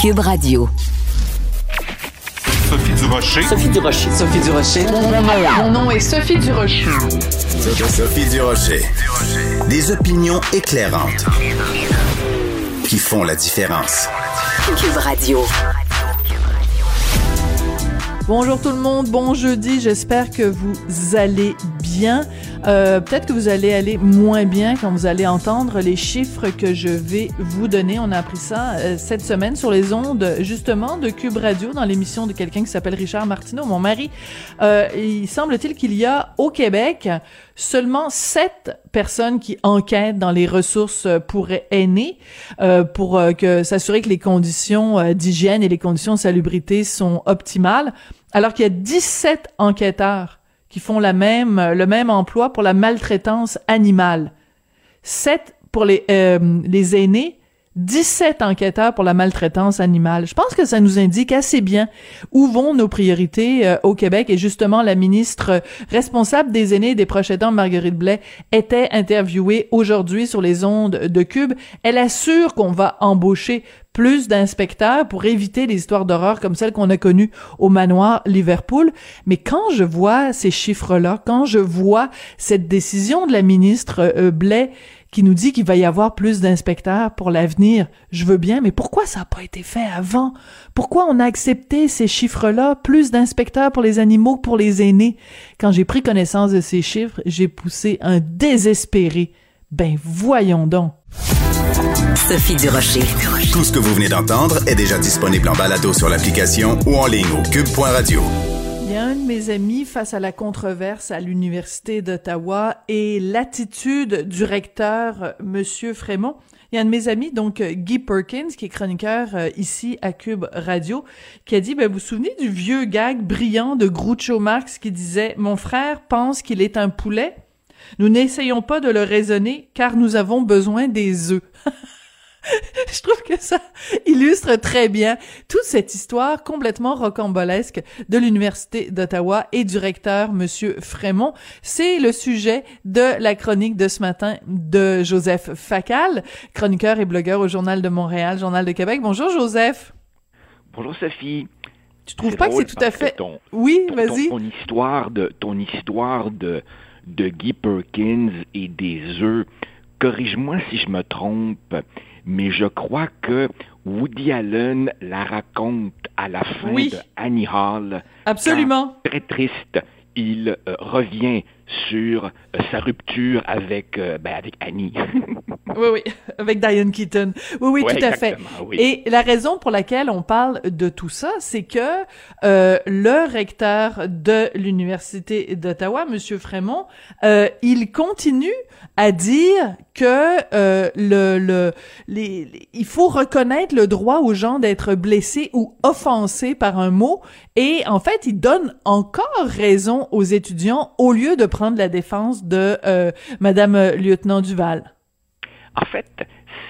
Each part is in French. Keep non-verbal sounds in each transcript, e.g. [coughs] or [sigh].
Cube Radio. Sophie Durocher. Sophie Durocher. Sophie Durocher. Mon nom est Sophie Durocher. Sophie Durocher. Des opinions éclairantes qui font la différence. Cube Radio. Bonjour tout le monde, bon jeudi, j'espère que vous allez bien. Euh, Peut-être que vous allez aller moins bien quand vous allez entendre les chiffres que je vais vous donner. On a appris ça euh, cette semaine sur les ondes justement de Cube Radio dans l'émission de quelqu'un qui s'appelle Richard Martineau, mon mari. Euh, il semble-t-il qu'il y a au Québec seulement sept personnes qui enquêtent dans les ressources pour aînés euh, pour euh, que s'assurer que les conditions euh, d'hygiène et les conditions de salubrité sont optimales, alors qu'il y a 17 enquêteurs qui font la même, le même emploi pour la maltraitance animale. 7 pour les, euh, les aînés, 17 enquêteurs pour la maltraitance animale. Je pense que ça nous indique assez bien où vont nos priorités euh, au Québec et justement la ministre responsable des aînés et des proches aidants, Marguerite Blais, était interviewée aujourd'hui sur les ondes de Cube. Elle assure qu'on va embaucher plus d'inspecteurs pour éviter les histoires d'horreur comme celles qu'on a connues au manoir Liverpool. Mais quand je vois ces chiffres-là, quand je vois cette décision de la ministre euh, Blais qui nous dit qu'il va y avoir plus d'inspecteurs pour l'avenir. Je veux bien, mais pourquoi ça n'a pas été fait avant? Pourquoi on a accepté ces chiffres-là, plus d'inspecteurs pour les animaux que pour les aînés? Quand j'ai pris connaissance de ces chiffres, j'ai poussé un désespéré. Ben voyons donc. Sophie Durocher. Tout ce que vous venez d'entendre est déjà disponible en balado sur l'application ou en ligne au cube.radio. Il y a un de mes amis face à la controverse à l'Université d'Ottawa et l'attitude du recteur, Monsieur Frémont. Il y a un de mes amis, donc euh, Guy Perkins, qui est chroniqueur euh, ici à Cube Radio, qui a dit, ben, vous vous souvenez du vieux gag brillant de Groucho Marx qui disait, mon frère pense qu'il est un poulet? Nous n'essayons pas de le raisonner car nous avons besoin des œufs. [laughs] [laughs] Je trouve que ça illustre très bien toute cette histoire complètement rocambolesque de l'Université d'Ottawa et du recteur, Monsieur Frémont. C'est le sujet de la chronique de ce matin de Joseph Facal, chroniqueur et blogueur au Journal de Montréal, Journal de Québec. Bonjour, Joseph. Bonjour, Sophie. Tu trouves pas que c'est tout à fait... Ton, oui, vas-y. Ton, ton, histoire de, ton histoire de, de Guy Perkins et des œufs, corrige-moi si je me trompe, mais je crois que Woody Allen la raconte à la fin oui. de Annie Hall. Absolument. Très triste, il euh, revient sur euh, sa rupture avec, euh, ben, avec Annie. [laughs] oui, oui, avec Diane Keaton. Oui, oui, ouais, tout à fait. Oui. Et la raison pour laquelle on parle de tout ça, c'est que euh, le recteur de l'Université d'Ottawa, Monsieur Frémont, euh, il continue à dire que euh, il faut reconnaître le droit aux gens d'être blessés ou offensés par un mot et en fait il donne encore raison aux étudiants au lieu de prendre la défense de euh, Madame lieutenant Duval. En fait,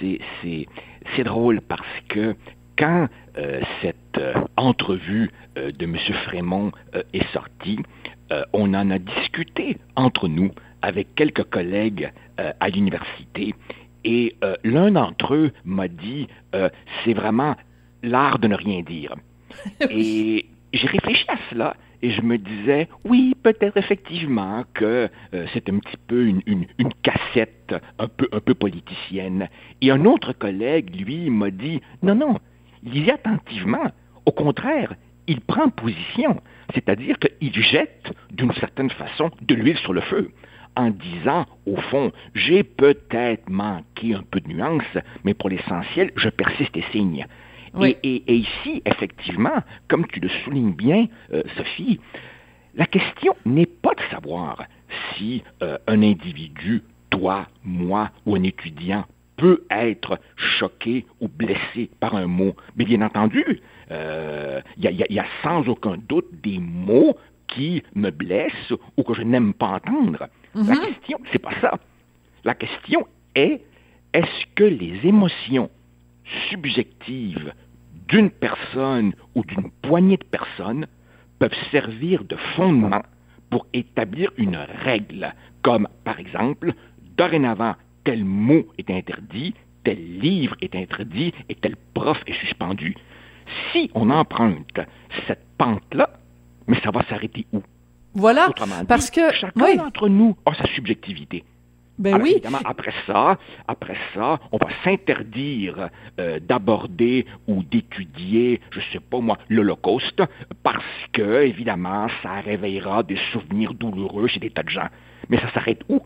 c'est drôle parce que quand euh, cette euh, entrevue euh, de M. Frémont est sortie, on en a discuté entre nous avec quelques collègues à l'université et l'un d'entre eux m'a dit c'est vraiment l'art de ne rien dire. [laughs] et j'ai réfléchi à cela et je me disais, oui, peut-être effectivement que euh, c'est un petit peu une, une, une, cassette un peu, un peu politicienne. Et un autre collègue, lui, m'a dit, non, non, lisez attentivement. Au contraire, il prend position, c'est-à-dire qu'il jette d'une certaine façon de l'huile sur le feu en disant, au fond, j'ai peut-être manqué un peu de nuance, mais pour l'essentiel, je persiste et signe. Oui. Et, et, et, ici, effectivement, comme tu le soulignes bien, euh, Sophie, la question n'est pas de savoir si euh, un individu, toi, moi ou un étudiant, peut être choqué ou blessé par un mot. Mais bien entendu, il euh, y, y, y, a sans aucun doute des mots qui me blessent ou que je n'aime pas entendre. Mm -hmm. La question, c'est pas ça. La question est, est-ce que les émotions subjectives d'une personne ou d'une poignée de personnes peuvent servir de fondement pour établir une règle, comme par exemple, dorénavant, tel mot est interdit, tel livre est interdit et tel prof est suspendu. Si on emprunte cette pente-là, mais ça va s'arrêter où? Voilà, parce que chacun d'entre nous a sa subjectivité. Ben oui. Évidemment, après ça, après ça, on va s'interdire euh, d'aborder ou d'étudier, je sais pas moi, l'Holocauste, parce que, évidemment, ça réveillera des souvenirs douloureux chez des tas de gens. Mais ça s'arrête où?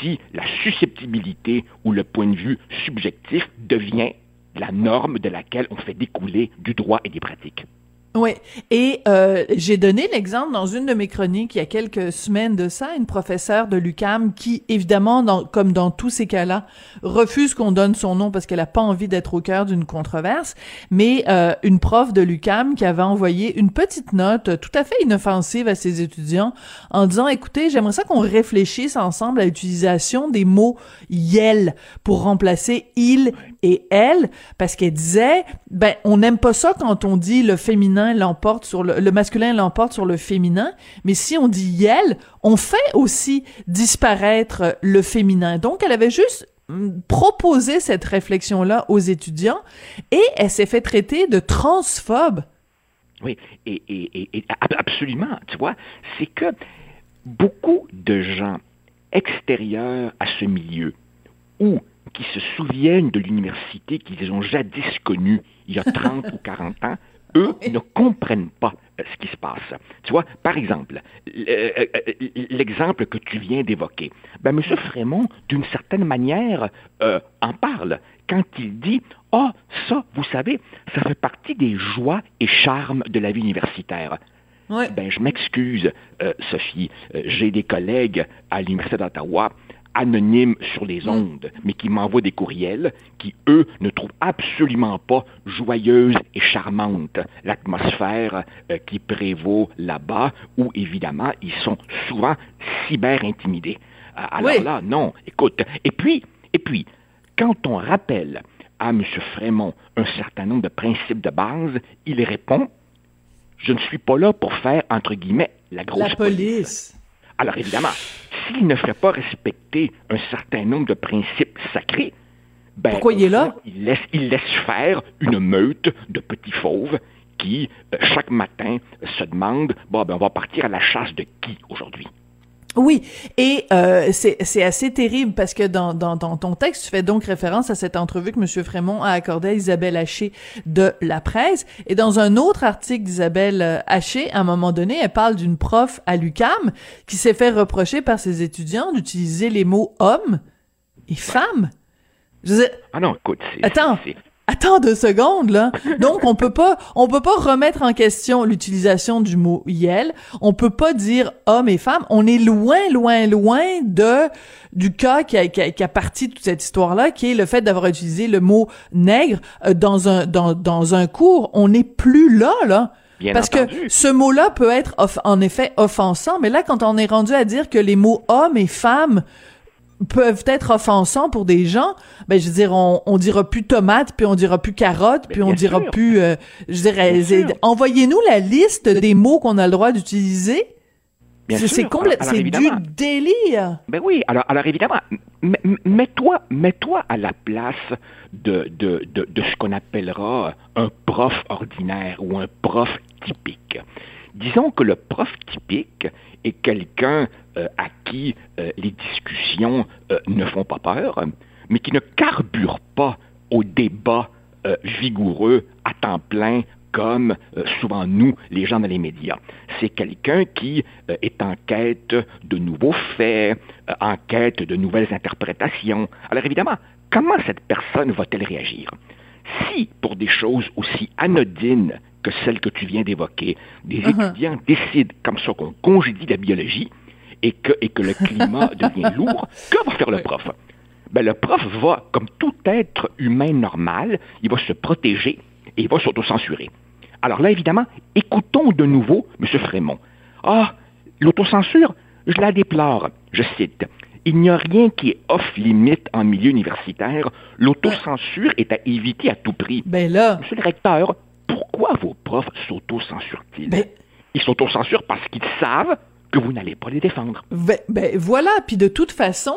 Si la susceptibilité ou le point de vue subjectif devient la norme de laquelle on fait découler du droit et des pratiques. Oui, et euh, j'ai donné l'exemple dans une de mes chroniques il y a quelques semaines de ça, une professeure de l'UCAM qui, évidemment, comme dans tous ces cas-là, refuse qu'on donne son nom parce qu'elle a pas envie d'être au cœur d'une controverse, mais euh, une prof de l'UCAM qui avait envoyé une petite note tout à fait inoffensive à ses étudiants en disant, écoutez, j'aimerais ça qu'on réfléchisse ensemble à l'utilisation des mots « yel » pour remplacer « il » et « elle », parce qu'elle disait, ben, on n'aime pas ça quand on dit le féminin l'emporte sur le, masculin l'emporte sur le féminin, mais si on dit yel, on fait aussi disparaître le féminin. Donc, elle avait juste hum, proposé cette réflexion-là aux étudiants et elle s'est fait traiter de transphobe. Oui, et, et, et absolument, tu vois, c'est que beaucoup de gens extérieurs à ce milieu ou qui se souviennent de l'université qu'ils ont jadis connue il y a 30 [laughs] ou 40 ans, eux ne comprennent pas euh, ce qui se passe. Tu vois, par exemple, euh, euh, l'exemple que tu viens d'évoquer, ben, M. Frémont, d'une certaine manière, en parle quand il dit Ah, oh, ça, vous savez, ça fait partie des joies et charmes de la vie universitaire. Ben, je m'excuse, Sophie. J'ai des collègues à l'Université d'Ottawa anonymes sur les ondes, mais qui m'envoient des courriels qui, eux, ne trouvent absolument pas joyeuse et charmante l'atmosphère euh, qui prévaut là-bas, où évidemment, ils sont souvent cyber-intimidés. Euh, alors là, non, écoute. Et puis, et puis, quand on rappelle à M. Frémont un certain nombre de principes de base, il répond Je ne suis pas là pour faire, entre guillemets, la grosse la police. Alors évidemment, s'il ne ferait pas respecter un certain nombre de principes sacrés, ben, Pourquoi il est là? Il laisse, il laisse faire une meute de petits fauves qui, euh, chaque matin, se demandent, bon, ben, on va partir à la chasse de qui aujourd'hui? Oui, et euh, c'est assez terrible parce que dans, dans, dans, ton texte, tu fais donc référence à cette entrevue que M. Frémont a accordée à Isabelle Haché de La Presse. Et dans un autre article d'Isabelle euh, Haché, à un moment donné, elle parle d'une prof à l'UCAM qui s'est fait reprocher par ses étudiants d'utiliser les mots homme et femme. Je ah non, écoute, Attends, attends deux secondes là. Donc on peut pas on peut pas remettre en question l'utilisation du mot yel. On peut pas dire homme et femme. On est loin loin loin de du cas qui a, qui a, parti toute cette histoire là, qui est le fait d'avoir utilisé le mot nègre euh, dans un dans dans un cours. On n'est plus là là. Parce que ce mot-là peut être en effet offensant, mais là, quand on est rendu à dire que les mots homme et femme peuvent être offensants pour des gens, ben je veux dire, on, on dira plus tomate, puis on dira plus carotte, puis on dira plus, euh, je dirais, envoyez-nous la liste des mots qu'on a le droit d'utiliser. C'est complètement, c'est du délire. Ben oui, alors, alors évidemment, mets-toi, mets-toi à la place de, de, de, de ce qu'on appellera un prof ordinaire ou un prof typique. Disons que le prof typique est quelqu'un euh, à qui euh, les discussions euh, ne font pas peur, mais qui ne carbure pas au débat vigoureux à temps plein comme souvent nous, les gens dans les médias. C'est quelqu'un qui est en quête de nouveaux faits, en quête de nouvelles interprétations. Alors évidemment, comment cette personne va-t-elle réagir? Si, pour des choses aussi anodines que celles que tu viens d'évoquer, des uh-huh. étudiants décident comme ça qu'on congédie la biologie, et que, et que le climat [laughs] devient lourd, que va faire le prof? Ben, le prof va, comme tout être humain normal, il va se protéger et il va s'autocensurer. Alors là, évidemment, écoutons de nouveau M. Frémont. Ah, l'autocensure, je la déplore. Je cite. Il n'y a rien qui est off-limite en milieu universitaire. L'autocensure est à éviter à tout prix. Ben là. Monsieur le recteur, pourquoi vos profs s'autocensurent-ils? Ben... Ils s'autocensurent parce qu'ils savent que vous n'allez pas les défendre. Ben, voilà, puis de toute façon,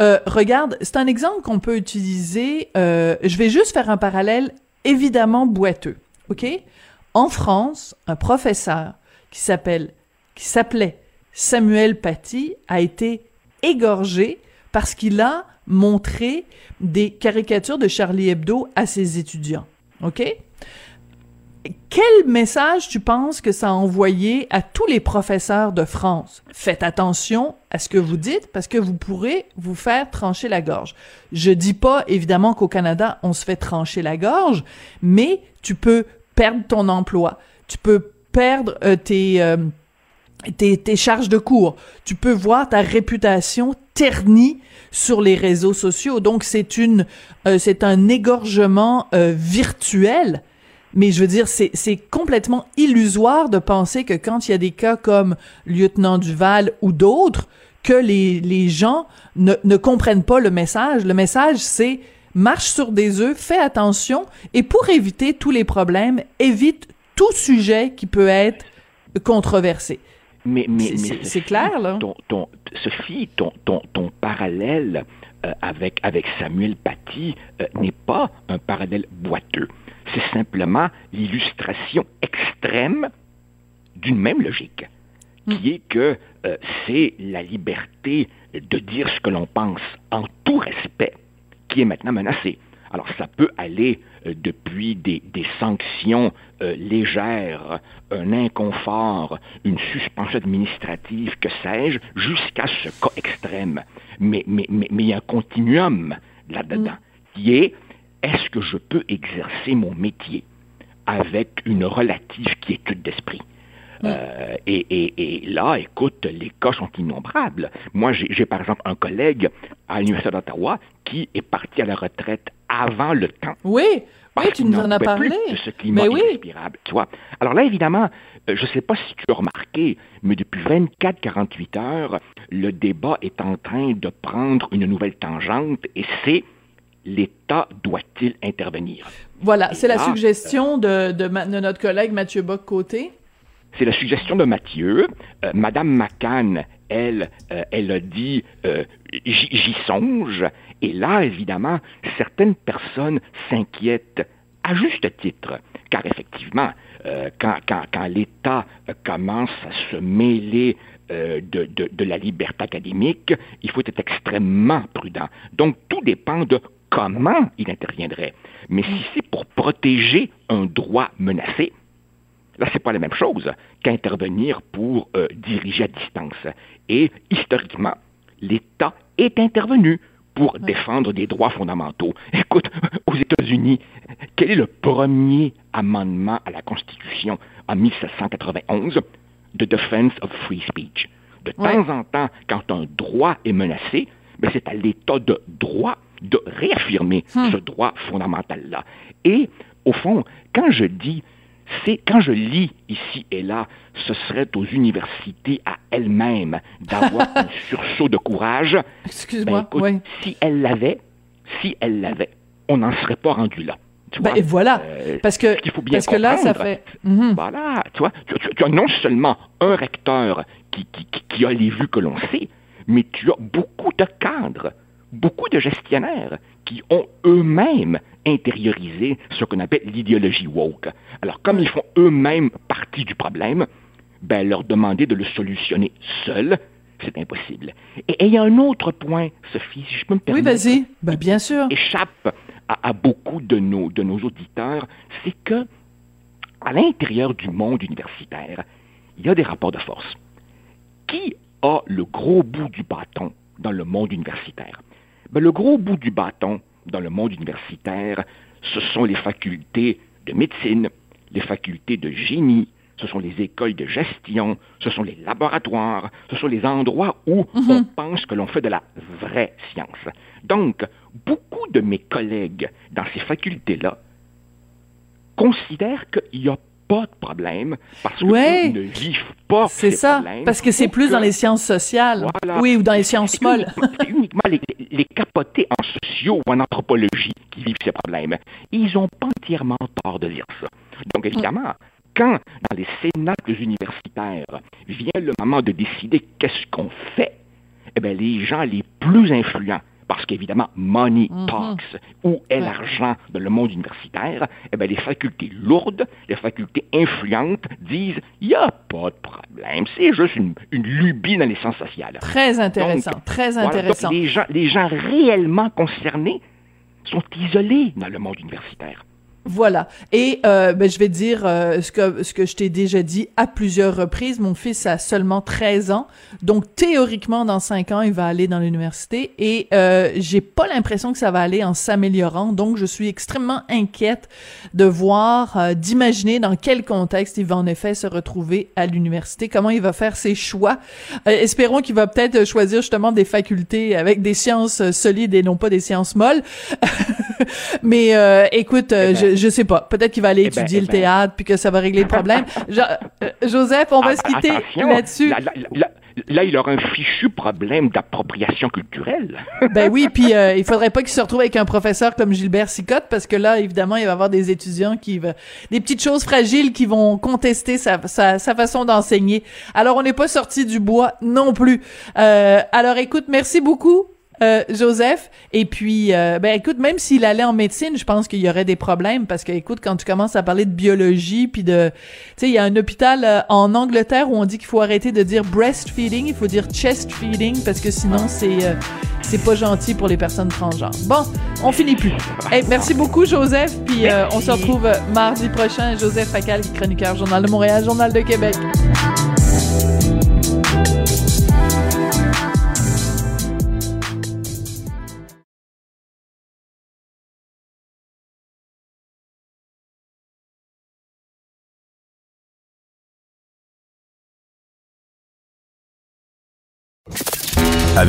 euh, regarde, c'est un exemple qu'on peut utiliser. Euh, je vais juste faire un parallèle évidemment boiteux. OK? En France, un professeur qui s'appelle, qui s'appelait Samuel Paty a été égorgé parce qu'il a montré des caricatures de Charlie Hebdo à ses étudiants. OK? Quel message tu penses que ça a envoyé à tous les professeurs de France? Faites attention à ce que vous dites parce que vous pourrez vous faire trancher la gorge. Je dis pas évidemment qu'au Canada on se fait trancher la gorge, mais tu peux perdre ton emploi, tu peux perdre euh, tes, euh, tes, tes charges de cours, tu peux voir ta réputation ternie sur les réseaux sociaux. Donc c'est une euh, c'est un égorgement virtuel mais je veux dire, c'est, complètement illusoire de penser que quand il y a des cas comme lieutenant Duval ou d'autres, que les, les gens ne, ne comprennent pas le message. Le message, c'est marche sur des œufs, fais attention, et pour éviter tous les problèmes, évite tout sujet qui peut être controversé. Mais, mais, c'est, clair, là. Ton, ton, Sophie, ton, ton, ton parallèle euh, avec, avec Samuel Paty euh, n'est pas un parallèle boiteux c'est simplement l'illustration extrême d'une même logique, qui hmm. est que euh, c'est la liberté de dire ce que l'on pense en tout respect qui est maintenant menacée. Alors ça peut aller euh, depuis des, sanctions euh, légères, un inconfort, une suspension administrative, que sais-je, jusqu'à ce cas extrême. Mais, mais, mais, mais il y a un continuum là-dedans, hmm. qui est est-ce que je peux exercer mon métier avec une relative quiétude d'esprit? Euh, et, là, écoute, les cas sont innombrables. Moi, j'ai par exemple un collègue à l'Université d'Ottawa qui est parti à la retraite avant le temps. Oui, oui, tu nous en as parlé. de ce climat mais irrespirable, tu vois. Alors là, évidemment, euh, je ne sais pas si tu as remarqué, mais depuis 24-48 heures, le débat est en train de prendre une nouvelle tangente et c'est l'État doit-il intervenir? Voilà, c'est la suggestion de, de, notre collègue Mathieu Bock-Côté. C'est la suggestion de Mathieu. Euh, Madame McCann, elle, euh, elle a dit euh, j'y songe. Et là, évidemment, certaines personnes s'inquiètent à juste titre, car effectivement, quand, quand, l'État commence à se mêler de, la liberté académique, il faut être extrêmement prudent. Donc, tout dépend de comment il interviendrait. Mais si c'est pour protéger un droit menacé, là, c'est pas la même chose qu'intervenir pour euh, diriger à distance. Et historiquement, l'État est intervenu pour défendre des droits fondamentaux. Écoute, aux États-Unis, quel est le premier amendement à la Constitution en 1791? The Defense of Free Speech. De temps en temps, quand un droit est menacé, ben, c'est à l'État de droit de réaffirmer hmm. ce droit fondamental-là. Et, au fond, quand je dis, c'est quand je lis ici et là, ce serait aux universités à elles-mêmes d'avoir [laughs] un sursaut de courage. Excuse-moi. Ben, si elles l'avaient, si elles l'avaient, on n'en serait pas rendu là. Ben, et voilà, euh, parce que, faut bien parce que là, ça fait... Mhm. Voilà, tu vois, tu, as non seulement un recteur qui, qui, qui a les vues que l'on sait, mais tu as beaucoup de cadres beaucoup de gestionnaires qui ont eux-mêmes intériorisé ce qu'on appelle l'idéologie woke. Alors, comme ils font eux-mêmes partie du problème, ben, leur demander de le solutionner seul, c'est impossible. Et il y a un autre point, Sophie, si je peux me permettre. Oui, vas-y. Ben, bien sûr. Échappe à, beaucoup de nos, de nos auditeurs, c'est que, à l'intérieur du monde universitaire, il y a des rapports de force. Qui a le gros bout du bâton dans le monde universitaire? Ben, le gros bout du bâton dans le monde universitaire, ce sont les facultés de médecine, les facultés de génie, ce sont les écoles de gestion, ce sont les laboratoires, ce sont les endroits où mhm. on pense que l'on fait de la vraie science. Donc, beaucoup de mes collègues dans ces facultés-là considèrent qu'il y a pas de problème parce qu'ils ne vivent pas C'est ça, parce que c'est plus dans les sciences sociales. Oui, ou dans les sciences molles. C'est uniquement les, les, capotés en sociaux ou en anthropologie qui vivent ces problèmes. Ils n'ont pas entièrement tort de dire ça. Donc, évidemment, quand dans les cénacles universitaires vient le moment de décider qu'est-ce qu'on fait, eh bien, les gens les plus influents parce qu'évidemment, money mhm. talks, où est l'argent dans le monde universitaire, eh bien, les facultés lourdes, les facultés influentes disent, il n'y a pas de problème, c'est juste une, lubie dans les sciences sociales. Très intéressant, très intéressant. les, gens, les gens réellement concernés sont isolés dans le monde universitaire. Voilà. Et euh, ben, je vais dire euh, ce que ce que je t'ai déjà dit à plusieurs reprises. Mon fils a seulement 13 ans, donc théoriquement dans 5 ans il va aller dans l'université et euh, j'ai pas l'impression que ça va aller en s'améliorant. Donc je suis extrêmement inquiète de voir, euh, d'imaginer dans quel contexte il va en effet se retrouver à l'université, comment il va faire ses choix. Euh, espérons qu'il va peut-être choisir justement des facultés avec des sciences solides et non pas des sciences molles. [laughs] Mais écoute, eh je sais pas. Peut-être qu'il va aller eh ben, étudier eh le ben. théâtre puis que ça va régler le problème. [laughs] Euh, Joseph, on va se quitter là-dessus. Là, il aura un fichu problème d'appropriation culturelle. [laughs] ben oui, puis euh, il faudrait pas qu'il se retrouve avec un professeur comme Gilbert Sicotte, parce que là, évidemment, il va y avoir des étudiants qui vont, des petites choses fragiles qui vont contester sa, sa, sa façon d'enseigner. Alors, on n'est pas sorti du bois non plus. Euh, alors, écoute, merci beaucoup. Euh, Joseph. Et puis, euh, ben écoute, même s'il allait en médecine, je pense qu'il y aurait des problèmes parce que, écoute, quand tu commences à parler de biologie, puis de, tu sais, il y a un hôpital euh, en Angleterre où on dit qu'il faut arrêter de dire breastfeeding, il faut dire chest feeding parce que sinon c'est c'est pas gentil pour les personnes transgenres. Bon, on finit plus. Hey, merci beaucoup, Joseph. Puis on se retrouve mardi prochain. Joseph Facal, chroniqueur Journal de Montréal, Journal de Québec.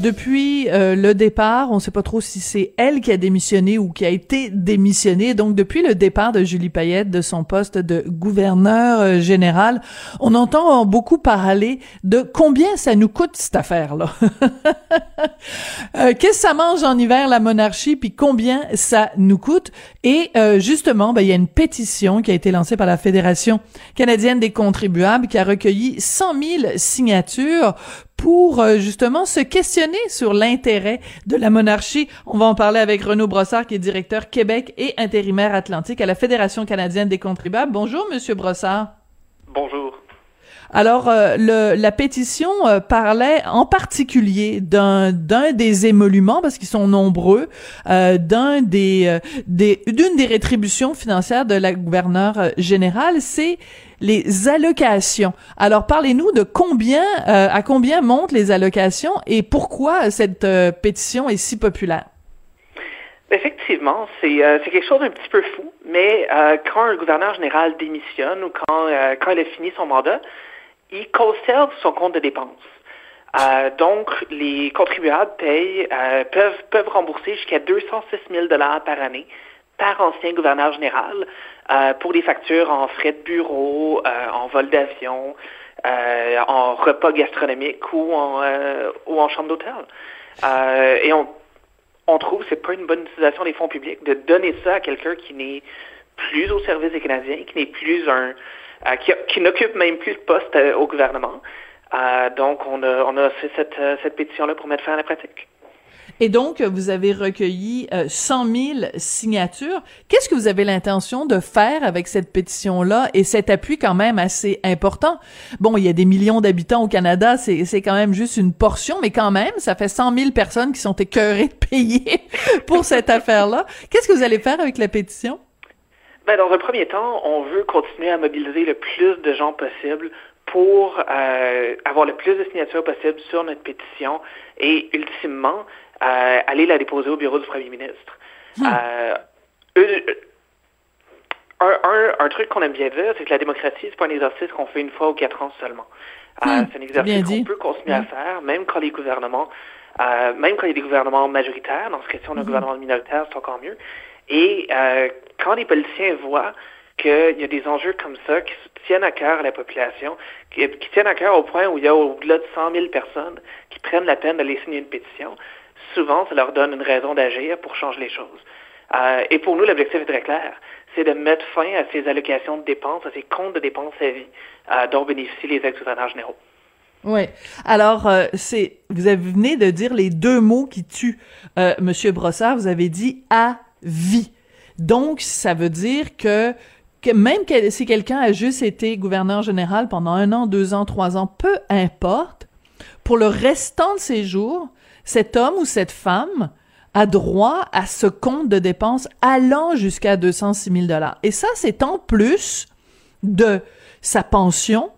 Depuis euh, le départ, on ne sait pas trop si c'est elle qui a démissionné ou qui a été démissionnée. Donc depuis le départ de Julie Payette de son poste de gouverneur euh, général, on entend beaucoup parler de combien ça nous coûte cette affaire-là. [laughs] euh, Qu'est-ce que ça mange en hiver la monarchie, puis combien ça nous coûte? Et euh, justement, ben, il y a une pétition qui a été lancée par la Fédération canadienne des contribuables qui a recueilli 100 000 signatures pour euh, justement se questionner sur l'intérêt de la monarchie. On va en parler avec Renaud Brossard, qui est directeur Québec et intérimaire Atlantique à la Fédération canadienne des contribuables. Bonjour, Monsieur Brossard. Bonjour. Alors, euh, le, la pétition euh, parlait en particulier d'un d'un des émoluments, parce qu'ils sont nombreux, euh, d'un des d'une des rétributions financières de la gouverneure générale, c'est les allocations. Alors, parlez-nous de combien, euh, à combien montent les allocations et pourquoi cette euh, pétition est si populaire? Effectivement, c'est euh, quelque chose d'un petit peu fou, mais quand un gouverneur général démissionne ou quand, quand il a fini son mandat, il conserve son compte de dépenses. donc, les contribuables payent, peuvent, peuvent rembourser jusqu'à 206 000 par année par ancien gouverneur général euh, pour des factures en frais de bureau, euh, en vol d'avion, euh, en repas gastronomiques ou en, ou en chambre d'hôtel. et on, on trouve que c'est pas une bonne utilisation des fonds publics de donner ça à quelqu'un qui n'est plus au service des Canadiens, qui n'est plus un qui, qui n'occupe même plus de poste au gouvernement. donc, on a, on a fait cette, cette pétition-là pour mettre fin à la pratique. Et donc, vous avez recueilli 100 euh, 000 signatures. Qu'est-ce que vous avez l'intention de faire avec cette pétition-là et cet appui quand même assez important? Bon, il y a des millions d'habitants au Canada, c'est quand même juste une portion, mais quand même, ça fait 100 000 personnes qui sont écœurées de payer [laughs] pour cette affaire-là. Qu'est-ce que vous allez faire avec la pétition? Ben, dans un premier temps, on veut continuer à mobiliser le plus de gens possible pour euh, avoir le plus de signatures possible sur notre pétition et ultimement euh, aller la déposer au bureau du premier ministre. Hmm. Euh, un, un, truc qu'on aime bien dire, c'est que la démocratie, c'est pas un exercice qu'on fait une fois ou quatre ans seulement. Hmm. c'est un exercice qu'on peut continuer à hmm. faire, même quand les gouvernements, même quand il y a des gouvernements majoritaires, dans ce cas-ci, on a un gouvernement minoritaire, c'est encore mieux. Et euh, quand les politiciens voient qu'il y a des enjeux comme ça qui tiennent à cœur à la population, qui, tiennent à cœur au point où il y a au-delà de 100 000 personnes qui prennent la peine d'aller signer une pétition, souvent, ça leur donne une raison d'agir pour changer les choses. et pour nous, l'objectif est très clair. C'est de mettre fin à ces allocations de dépenses, à ces comptes de dépenses à vie dont bénéficient les ex-gouverneurs généraux. Oui. Alors, euh, c'est vous venez de dire les deux mots qui tuent euh, Monsieur Brossard. Vous avez dit à vie. Donc, ça veut dire que, que même si quelqu'un a juste été gouverneur général pendant un an, deux ans, trois ans, peu importe, pour le restant de ses jours, cet homme ou cette femme a droit à ce compte de dépenses allant jusqu'à 206 000 dollars. Et ça, c'est en plus de sa pension,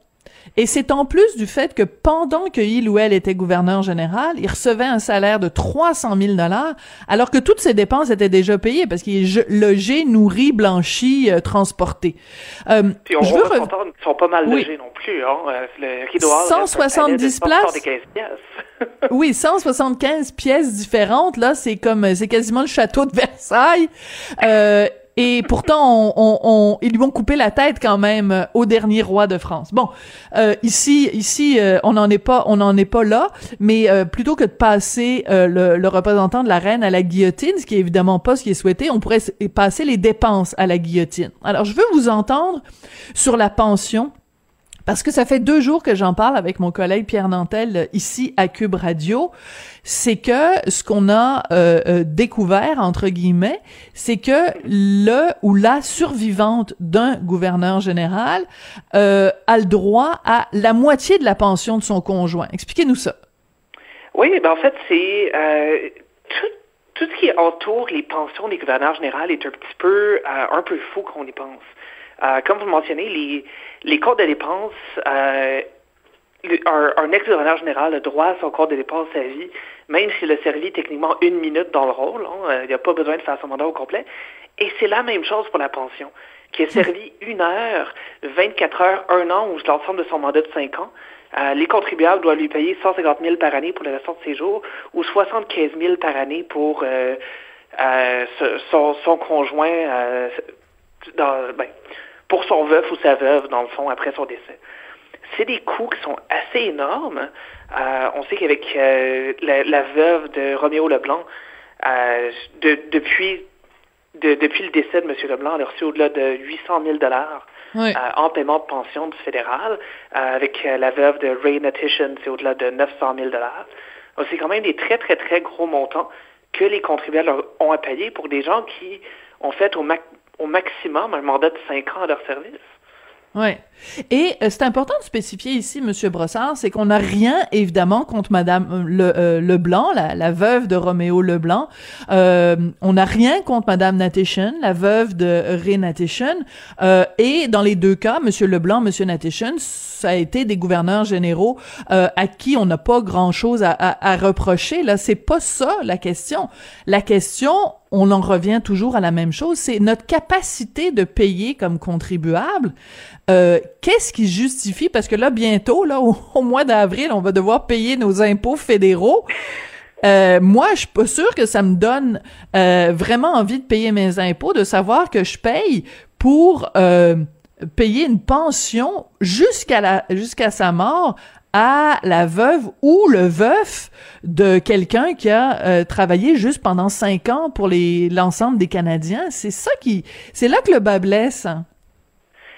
et c'est en plus du fait que pendant que il ou elle était gouverneur général, il recevait un salaire de 300 000 dollars, alors que toutes ses dépenses étaient déjà payées parce qu'il est logé, nourri, blanchi, euh, transporté. Euh, Puis on je veux qu'ils sont pas mal logés non plus. Hein? Euh, le 170 places. [laughs] oui, 175 pièces différentes. Là, c'est comme, c'est quasiment le château de Versailles. Euh, et pourtant on, ils lui ont coupé la tête quand même euh, au dernier roi de France. Bon, euh, ici ici euh, on n'en est pas on n'en est pas là, mais plutôt que de passer le, le, représentant de la reine à la guillotine, ce qui est évidemment pas ce qui est souhaité, on pourrait passer les dépenses à la guillotine. Alors je veux vous entendre sur la pension parce que ça fait deux jours que j'en parle avec mon collègue Pierre Nantel euh, ici à Cube Radio, c'est que ce qu'on a euh, euh, découvert entre guillemets, c'est que le ou la survivante d'un gouverneur général a le droit à la moitié de la pension de son conjoint. Expliquez-nous ça. Oui, ben en fait c'est tout, tout, ce qui entoure les pensions des gouverneurs généraux est un petit peu un peu fou qu'on y pense. comme vous le mentionnez, les les comptes de dépenses, euh, un, ex-gouverneur général a droit à son compte de dépenses à vie, même s'il a servi techniquement une minute dans le rôle. Hein, euh, il n'y a pas besoin de faire son mandat au complet. Et c'est la même chose pour la pension, qui a servi [laughs] une heure, 24 heures, un an ou l'ensemble de son mandat de cinq ans. Euh, les contribuables doivent lui payer 150 000 par année pour le restant de ses jours ou 75 000 par année pour son, son, conjoint dans, ben, pour son veuf ou sa veuve, dans le fond, après son décès. C'est des coûts qui sont assez énormes. Euh, on sait qu'avec euh, la, veuve de Roméo Leblanc, euh, depuis, depuis le décès de M. Leblanc, elle a reçu au-delà de 800 000 dollars en paiement de pension du fédéral. avec la veuve de Ray Natishon, c'est au-delà de 900 000 dollars. C'est quand même des très, très, très gros montants que les contribuables ont à payer pour des gens qui ont fait au, au maximum un mandat de cinq ans à leur service. Oui. Et euh, c'est important de spécifier ici, Monsieur Brossard, c'est qu'on n'a rien, évidemment, contre Madame euh, euh, Leblanc, la, la, veuve de Roméo Leblanc. Euh, on n'a rien contre Madame Nateshon, la veuve de Ray Nateshon. et dans les deux cas, Monsieur Leblanc, Monsieur Nateshon, ça a été des gouverneurs généraux à qui on n'a pas grand-chose à, à, à reprocher. Là, c'est pas ça la question. La question, on en revient toujours à la même chose, c'est notre capacité de payer comme contribuable. Euh, Qu'est-ce qui justifie, parce que là, bientôt, là, [laughs] au, mois d'avril, on va devoir payer nos impôts fédéraux. Euh, moi, je suis pas sûre que ça me donne euh, vraiment envie de payer mes impôts, de savoir que je paye pour payer une pension jusqu'à la jusqu'à sa mort à la veuve ou le veuf de quelqu'un qui a euh, travaillé juste pendant cinq ans pour l'ensemble des Canadiens. C'est ça qui, c'est là que le bas blesse.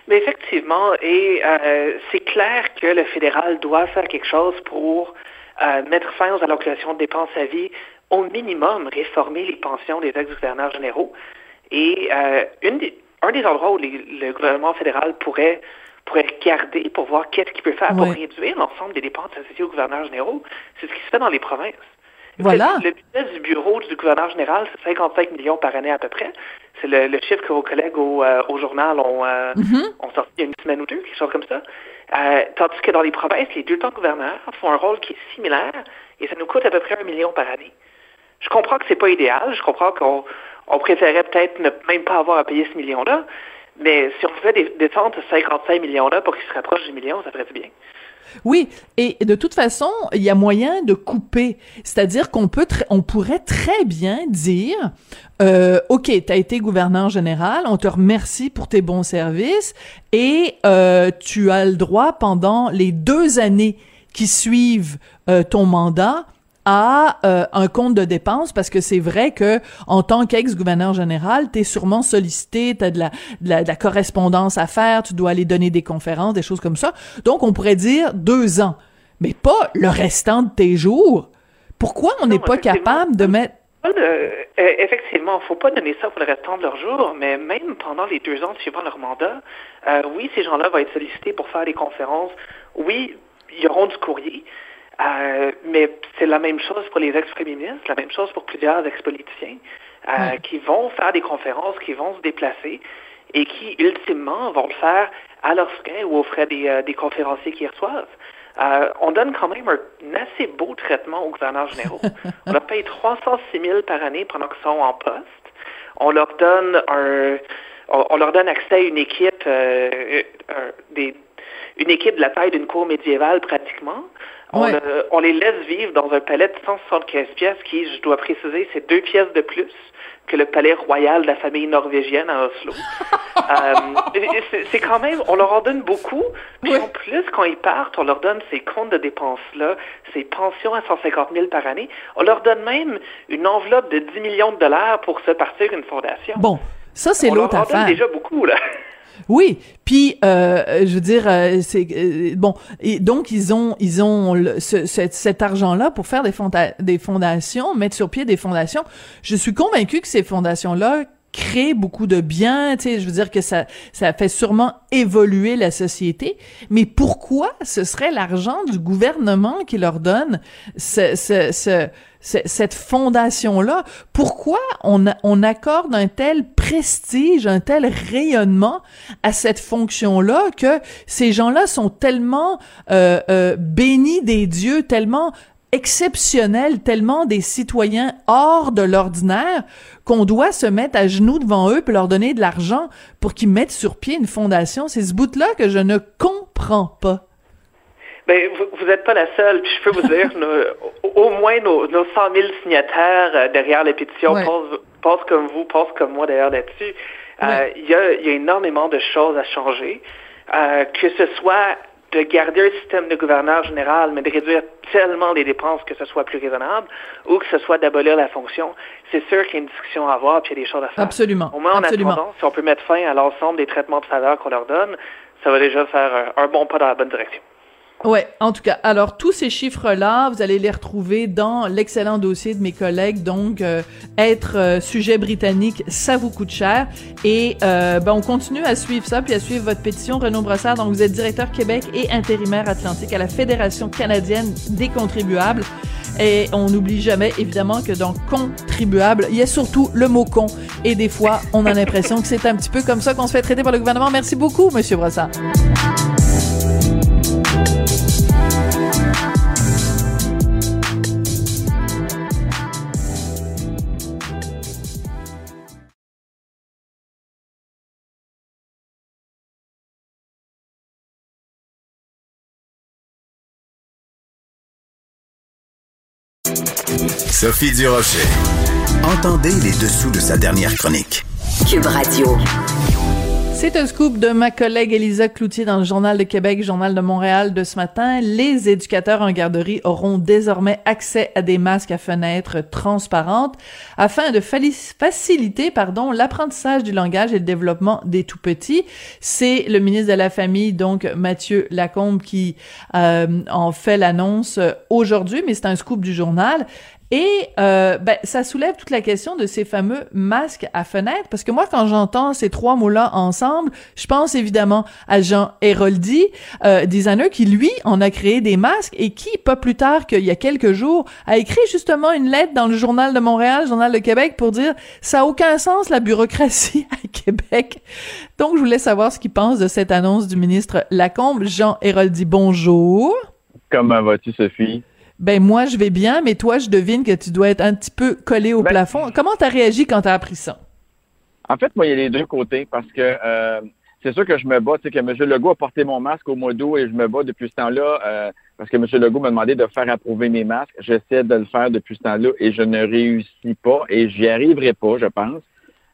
Mais effectivement, et euh, c'est clair que le fédéral doit faire quelque chose pour euh, mettre fin aux allocations de dépenses à vie, au minimum réformer les pensions des ex-gouverneurs généraux. Et un des endroits où le gouvernement fédéral pourrait pourrait regarder pour voir qu'est-ce qu'il peut faire pour réduire l'ensemble des dépenses associées aux gouverneurs généraux. C'est ce qui se fait dans les provinces. Voilà. Le budget du bureau du gouverneur général, c'est 55 millions par année à peu près. C'est le, chiffre que vos collègues au, euh, journal euh, mm-hmm. ont, sorti il y a une semaine ou deux, quelque chose comme ça. Euh, tandis que dans les provinces, les deux temps gouverneurs font un rôle qui est similaire et ça nous coûte à peu près un million par année. Je comprends que c'est pas idéal. Je comprends qu'on on préférait peut-être ne même pas avoir à payer ce million-là, mais si on fait des, descendre 55 millions-là pour qu'ils se rapprochent du million, ça ferait du bien. Oui, et de toute façon, il y a moyen de couper. C'est-à-dire qu'on peut, on pourrait très bien dire, euh, ok, t'as été gouverneur général, on te remercie pour tes bons services et euh, tu as le droit pendant les deux années qui suivent euh, ton mandat à euh, un compte de dépenses parce que c'est vrai que en tant qu'ex-gouverneur général, tu es sûrement sollicité, tu as de la, de la, de la correspondance à faire, tu dois aller donner des conférences, des choses comme ça. Donc on pourrait dire deux ans, mais pas le restant de tes jours. Pourquoi on n'est pas capable de mettre euh, effectivement, il ne faut pas donner ça pour le restant de leur jour, mais même pendant les deux ans suivant leur mandat, euh, oui, ces gens-là vont être sollicités pour faire des conférences. Oui, ils auront du courrier, euh, mais c'est la même chose pour les ex-premiers ministres, la même chose pour plusieurs ex-politiciens euh, qui vont faire des conférences, qui vont se déplacer et qui, ultimement, vont le faire à leurs frais ou aux frais des, euh, des conférenciers qui reçoivent. On donne quand même un, assez beau traitement aux gouverneurs généraux. [laughs] on leur paye 306 000 par année pendant qu'ils sont en poste. On leur donne un, on, leur donne accès à une équipe, des, une équipe de la taille d'une cour médiévale pratiquement. On, on, les laisse vivre dans un palais de 175 pièces qui, je dois préciser, c'est deux pièces de plus que le palais royal de la famille norvégienne à Oslo. [laughs] euh, c'est quand même, on leur en donne beaucoup, puis en plus, quand ils partent, on leur donne ces comptes de dépenses-là, ces pensions à 150 000 par année. On leur donne même une enveloppe de 10 millions de dollars pour se partir une fondation. Bon, ça, c'est l'autre affaire. On leur donne déjà beaucoup, là. Oui, puis euh, je veux dire, euh, c'est euh, bon. Et donc ils ont ils ont cet, argent-là pour faire des, des fondations, mettre sur pied des fondations. Je suis convaincue que ces fondations-là créent beaucoup de biens, tu sais, je veux dire que ça ça fait sûrement évoluer la société, mais pourquoi ce serait l'argent du gouvernement qui leur donne ce, ce, ce cette fondation-là? Pourquoi on, on accorde un tel prestige, un tel rayonnement à cette fonction-là que ces gens-là sont tellement euh, euh, bénis des dieux, tellement exceptionnels, tellement des citoyens hors de l'ordinaire qu'on doit se mettre à genoux devant eux et leur donner de l'argent pour qu'ils mettent sur pied une fondation. C'est ce bout-là que je ne comprends pas. Ben, vous n'êtes pas la seule. Puis je peux vous dire, [laughs] au moins nos, nos 100 000 signataires euh, derrière la pétition pensent, comme vous, pensent comme moi d'ailleurs là-dessus. Euh, il y, a, y, a, énormément de choses à changer. Euh, que ce soit de garder un système de gouverneur général, mais de réduire tellement les dépenses que ce soit plus raisonnable, ou que ce soit d'abolir la fonction, c'est sûr qu'il y a une discussion à avoir, puis il y a des choses à faire. Absolument. Au moins, en Absolument. attendant, si on peut mettre fin à l'ensemble des traitements de faveur qu'on leur donne, ça va déjà faire un bon pas dans la bonne direction. Ouais, en tout cas, alors tous ces chiffres-là, vous allez les retrouver dans l'excellent dossier de mes collègues. Donc, euh, être euh, sujet britannique, ça vous coûte cher. Et euh, ben, on continue à suivre ça, puis à suivre votre pétition, Renaud Brossard. Donc, vous êtes directeur Québec et intérimaire Atlantique à la Fédération canadienne des contribuables. Et on n'oublie jamais, évidemment, que dans contribuable, il y a surtout le mot con. Et des fois, on a l'impression que c'est un petit peu comme ça qu'on se fait traiter par le gouvernement. Merci beaucoup, Monsieur Brossard. Sophie Durocher. Entendez les dessous de sa dernière chronique. Cube Radio. C'est un scoop de ma collègue Elisa Cloutier dans le Journal de Québec, Journal de Montréal de ce matin. Les éducateurs en garderie auront désormais accès à des masques à fenêtres transparentes afin de faciliter, pardon, l'apprentissage du langage et le développement des tout petits. C'est le ministre de la Famille, donc Mathieu Lacombe, qui euh, en fait l'annonce aujourd'hui, mais c'est un scoop du journal. Et euh, ben, ça soulève toute la question de ces fameux masques à fenêtre, parce que moi, quand j'entends ces trois mots-là ensemble, je pense évidemment à Jean Héroldi, euh, designer qui, lui, en a créé des masques et qui, pas plus tard qu'il y a quelques jours, a écrit justement une lettre dans le Journal de Montréal, Journal de Québec, pour dire « ça a aucun sens, la bureaucratie [laughs] à Québec ». Donc, je voulais savoir ce qu'il pense de cette annonce du ministre Lacombe. Jean Héroldi, bonjour. Comment vas-tu, Sophie? Ben moi je vais bien, mais toi je devine que tu dois être un petit peu collé au ben, plafond. Comment t'as réagi quand t'as appris ça? En fait, moi, il y a les deux côtés parce que euh, c'est sûr que je me bats, tu sais, que M. Legault a porté mon masque au mois d'août et je me bats depuis ce temps-là euh, parce que M. Legault m'a demandé de faire approuver mes masques. J'essaie de le faire depuis ce temps-là et je ne réussis pas et j'y arriverai pas, je pense.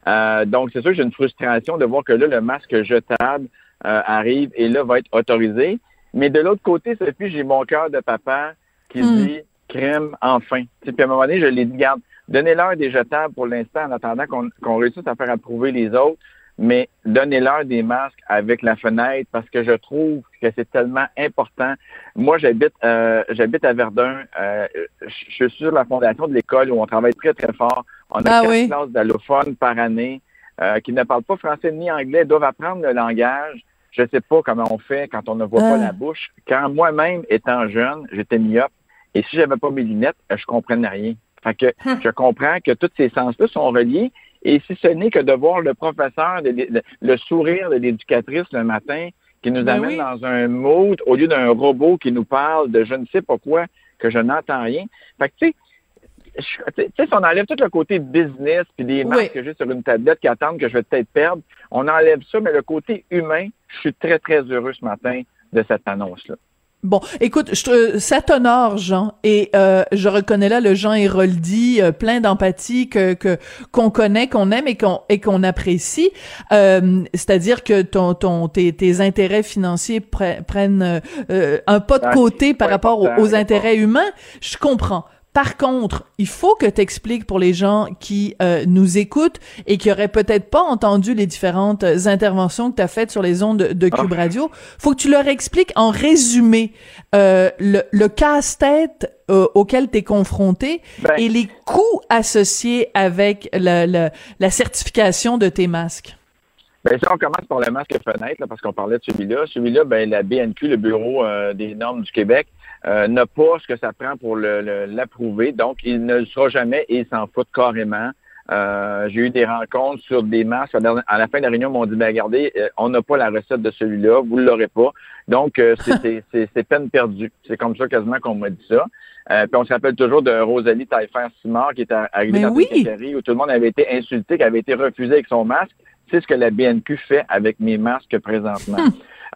Euh, donc, c'est sûr que j'ai une frustration de voir que là, le masque jetable arrive et là va être autorisé. Mais de l'autre côté, Sophie, j'ai mon cœur de papa qui hmm. dit crème, enfin. Puis à un moment donné, je l'ai dit, garde, donnez-leur des jetables pour l'instant en attendant qu'on réussisse à faire approuver les autres, mais donnez-leur des masques avec la fenêtre parce que je trouve que c'est tellement important. Moi, j'habite euh, j'habite à Verdun. Euh, je suis sur la fondation de l'école où on travaille très, très fort. On a Ah quatre oui. classes d'allophones par année euh, qui ne parlent pas français ni anglais, doivent apprendre le langage. Je ne sais pas comment on fait quand on ne voit Ah. pas la bouche. Quand moi-même, étant jeune, j'étais myope, et si j'avais pas mes lunettes, euh, je comprenais rien. Fait que Hum. je comprends que tous ces sens-là sont reliés. Et si ce n'est que de voir le professeur, le sourire de l'éducatrice le matin, qui nous Ben amène oui. dans un mood au lieu d'un robot qui nous parle de je ne sais pas quoi, que je n'entends rien. Fait que, tu sais, tu sais, si on enlève tout le côté business puis des masques Oui. que j'ai sur une tablette qui attendent que je vais peut-être perdre, on enlève ça, mais le côté humain, je suis très, très heureux ce matin de cette annonce-là. Bon, écoute, je ça t'honore, Jean, et euh, je reconnais là le Jean Héroldi, euh, plein d'empathie que que qu'on connaît, qu'on aime et qu'on et qu'on apprécie. Euh, C'est-à-dire que ton ton tes, tes intérêts financiers pre- prennent euh, un pas de Ah, côté par rapport aux, intérêts humains. Je comprends. Par contre, il faut que tu expliques pour les gens qui euh, nous écoutent et qui auraient peut-être pas entendu les différentes interventions que tu as faites sur les ondes de, de Cube Ah. Radio, faut que tu leur expliques en résumé euh, le, le casse-tête euh, auquel tu es confronté Ben, et les coûts associés avec la, la, la certification de tes masques. Ben, si on commence par le masque fenêtre, là, parce qu'on parlait de celui-là. Celui-là, ben, la BNQ, le Bureau euh, des normes du Québec, euh, n'a pas ce que ça prend pour le- le- l'approuver. Donc, il ne le sera jamais et il s'en fout carrément. Euh, J'ai eu des rencontres sur des masques. À la fin de la réunion, ils m'ont dit, ben, regardez, euh, on n'a pas la recette de celui-là, vous ne l'aurez pas. Donc, euh, [laughs] c'est- peine perdue. C'est comme ça quasiment qu'on m'a dit ça. Euh, puis on se rappelle toujours de Rosalie Taillefer-Simard qui est arrivée dans oui. quincaillerie où tout le monde avait été insulté, qui avait été refusé avec son masque. C'est ce que la BNQ fait avec mes masques présentement. [laughs]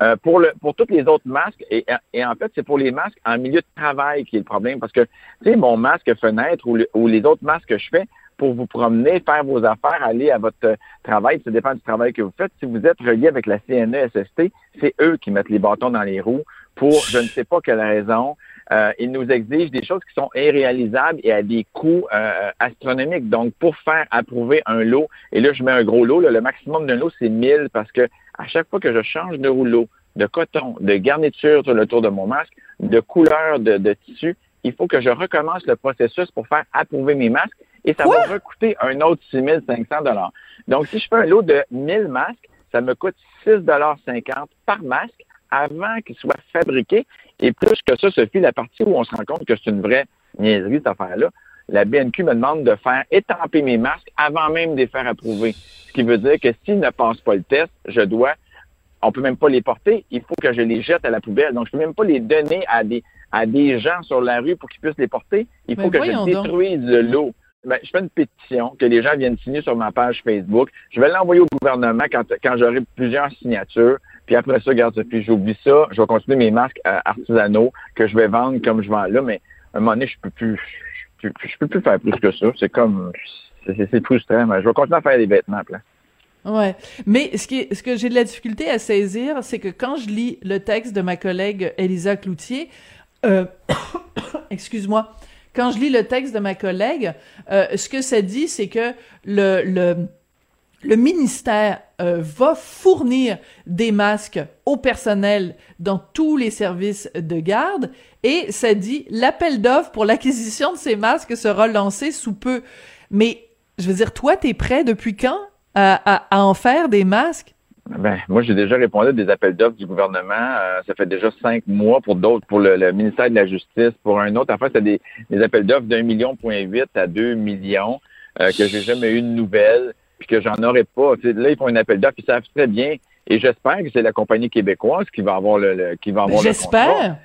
Euh, pour le pour tous les autres masques, et, et en fait, c'est pour les masques en milieu de travail qui est le problème. Parce que, tu sais, mon masque fenêtre ou, le- ou les autres masques que je fais, pour vous promener, faire vos affaires, aller à votre euh, travail, ça dépend du travail que vous faites. Si vous êtes relié avec la CNESST, c'est eux qui mettent les bâtons dans les roues pour je ne sais pas quelle raison. Euh, ils nous exigent des choses qui sont irréalisables et à des coûts euh, astronomiques. Donc, pour faire approuver un lot, et là, je mets un gros lot, là, le maximum d'un lot, c'est 1000 parce que à chaque fois que je change de rouleau, de coton, de garniture sur le tour de mon masque, de couleur de, de tissu, il faut que je recommence le processus pour faire approuver mes masques et ça Quoi? va recouter un autre 6500 dollars. Donc, si je fais un lot de 1000 masques, ça me coûte 6,50 par masque avant qu'il soit fabriqué. Et plus que ça, Sophie, la partie où on se rend compte que c'est une vraie niaiserie, cette affaire-là, la BNQ me demande de faire étamper mes masques avant même de les faire approuver. Ce qui veut dire que s'ils ne passent pas le test, je dois, on peut même pas les porter, il faut que je les jette à la poubelle. Donc, je peux même pas les donner à des, à des gens sur la rue pour qu'ils puissent les porter. Il Mais faut que je détruise le lot. Ben, je fais une pétition que les gens viennent signer sur ma page Facebook. Je vais l'envoyer au gouvernement quand, quand j'aurai plusieurs signatures. Puis après ça, regarde, puis j'oublie ça. Je vais continuer mes masques euh, artisanaux que je vais vendre comme je vends là. Mais à un moment donné, je peux plus, je, peux- je peux plus faire plus que ça. C'est comme, c'est frustrant. Mais je vais continuer à faire des vêtements place. Ouais, mais ce qui ce que j'ai de la difficulté à saisir, c'est que quand je lis le texte de ma collègue Elisa Cloutier, euh, [coughs] excuse-moi, quand je lis le texte de ma collègue, euh, ce que ça dit, c'est que le le le ministère euh, va fournir des masques au personnel dans tous les services de garde et ça dit l'appel d'offres pour l'acquisition de ces masques sera lancé sous peu. Mais je veux dire, toi, t'es prêt depuis quand à, en faire des masques? Ben, moi, j'ai déjà répondu à des appels d'offres du gouvernement. Euh, ça fait déjà cinq mois pour d'autres, pour le, le ministère de la Justice. Pour un autre, en fait, c'est des, des appels d'offres d'un million point huit à deux millions euh, que j'ai jamais eu de nouvelles, puis que j'en aurais pas. Là, ils font un appel d'offres, ils savent très bien. Et j'espère que c'est la compagnie québécoise qui va avoir le, le- qui va avoir le contrat. J'espère.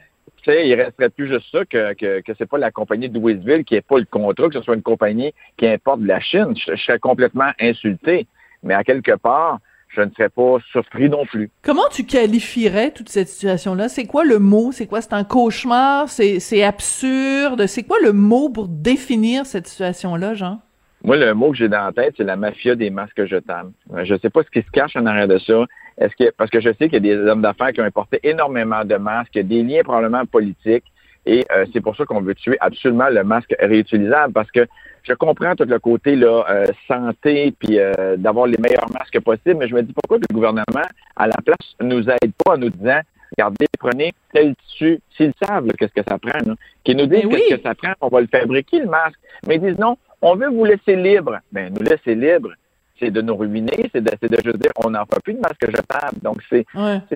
Tu sais, il resterait plus juste ça que, que, que c'est pas la compagnie de Louisville qui n'ait pas le contrat, que ce soit une compagnie qui importe de la Chine. Je, je serais complètement insulté. Mais à quelque part, je ne serais pas surpris non plus. Comment tu qualifierais toute cette situation-là? C'est quoi le mot? C'est quoi? C'est un cauchemar? C'est c'est absurde? C'est quoi le mot pour définir cette situation-là, Jean? Moi, le mot que j'ai dans la tête, c'est la mafia des masques jetables. Euh, Je ne sais pas ce qui se cache en arrière de ça. Est-ce que parce que je sais qu'il y a des hommes d'affaires qui ont importé énormément de masques, des liens probablement politiques. Et euh, c'est pour ça qu'on veut tuer absolument le masque réutilisable parce que je comprends tout le côté là, euh, santé puis euh, d'avoir les meilleurs masques possibles, mais je me dis pourquoi le gouvernement, à la place, nous aide pas en nous disant regardez, prenez tel tissu, s'ils savent qu'est-ce que ça prend, là, qu'ils nous disent qu'est-ce que ça prend, on va le fabriquer, le masque. Mais ils disent non, on veut vous laisser libre. Ben, nous laisser libre, c'est de nous ruiner, c'est de, de juste dire on n'en fait plus de masque jetable. Donc, c'est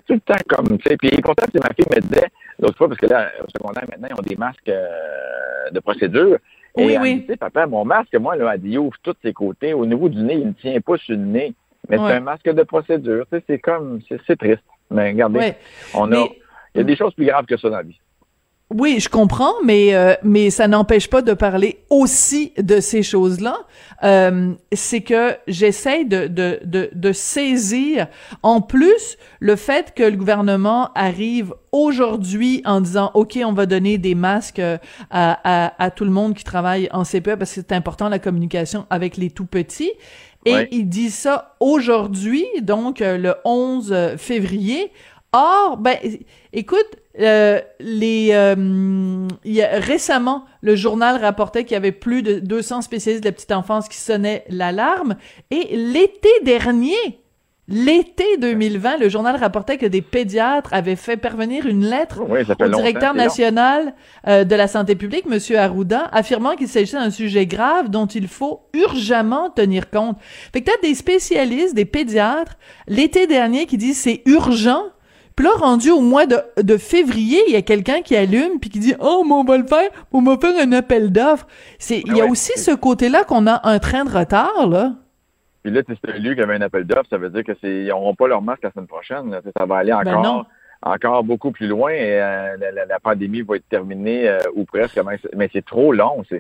tout le temps comme, tu sais. Puis pourtant, ma fille me disait l'autre fois, parce que là, au secondaire, maintenant, ils ont des masques euh, de procédure. Et Oui, elle oui. me dit, papa, mon masque, moi, là, elle dit, il ouvre tous ses côtés. Au niveau du nez, il ne tient pas sur le nez. Mais Ouais. c'est un masque de procédure. Tu sais, c'est comme, c'est triste. Mais regardez, Ouais. on a, il y a des choses plus graves que ça dans la vie. Oui, je comprends, mais euh, mais ça n'empêche pas de parler aussi de ces choses-là. Euh, c'est que j'essaie de, de de de saisir en plus le fait que le gouvernement arrive aujourd'hui en disant ok on va donner des masques euh, à, à à tout le monde qui travaille en CPE parce que c'est important la communication avec les tout petits. Et Ouais. il dit ça aujourd'hui, donc euh, le 11 février. Or, ben, écoute, euh, les, euh, il y a, récemment, le journal rapportait qu'il y avait plus de 200 spécialistes de la petite enfance qui sonnaient l'alarme. Et l'été dernier, l'été 2020, le journal rapportait que des pédiatres avaient fait parvenir une lettre Oui, au directeur national euh, de la santé publique, Monsieur Arruda, affirmant qu'il s'agissait d'un sujet grave dont il faut urgemment tenir compte. Fait que t'as des spécialistes, des pédiatres, l'été dernier qui disent c'est urgent. Puis là, rendu au mois de, de février, il y a quelqu'un qui allume puis qui dit oh, mais on va le faire, on va faire un appel d'offres. C'est, il y a Ouais. aussi ce côté-là qu'on a un train de retard là. Puis là, c'est lui qui avait un appel d'offres, ça veut dire que c'est, ils n'auront pas leur masque la semaine prochaine. là. Ça va aller Ben encore, encore beaucoup plus loin et euh, la, la- la pandémie va être terminée euh, ou presque. Mais c'est- trop long. Ça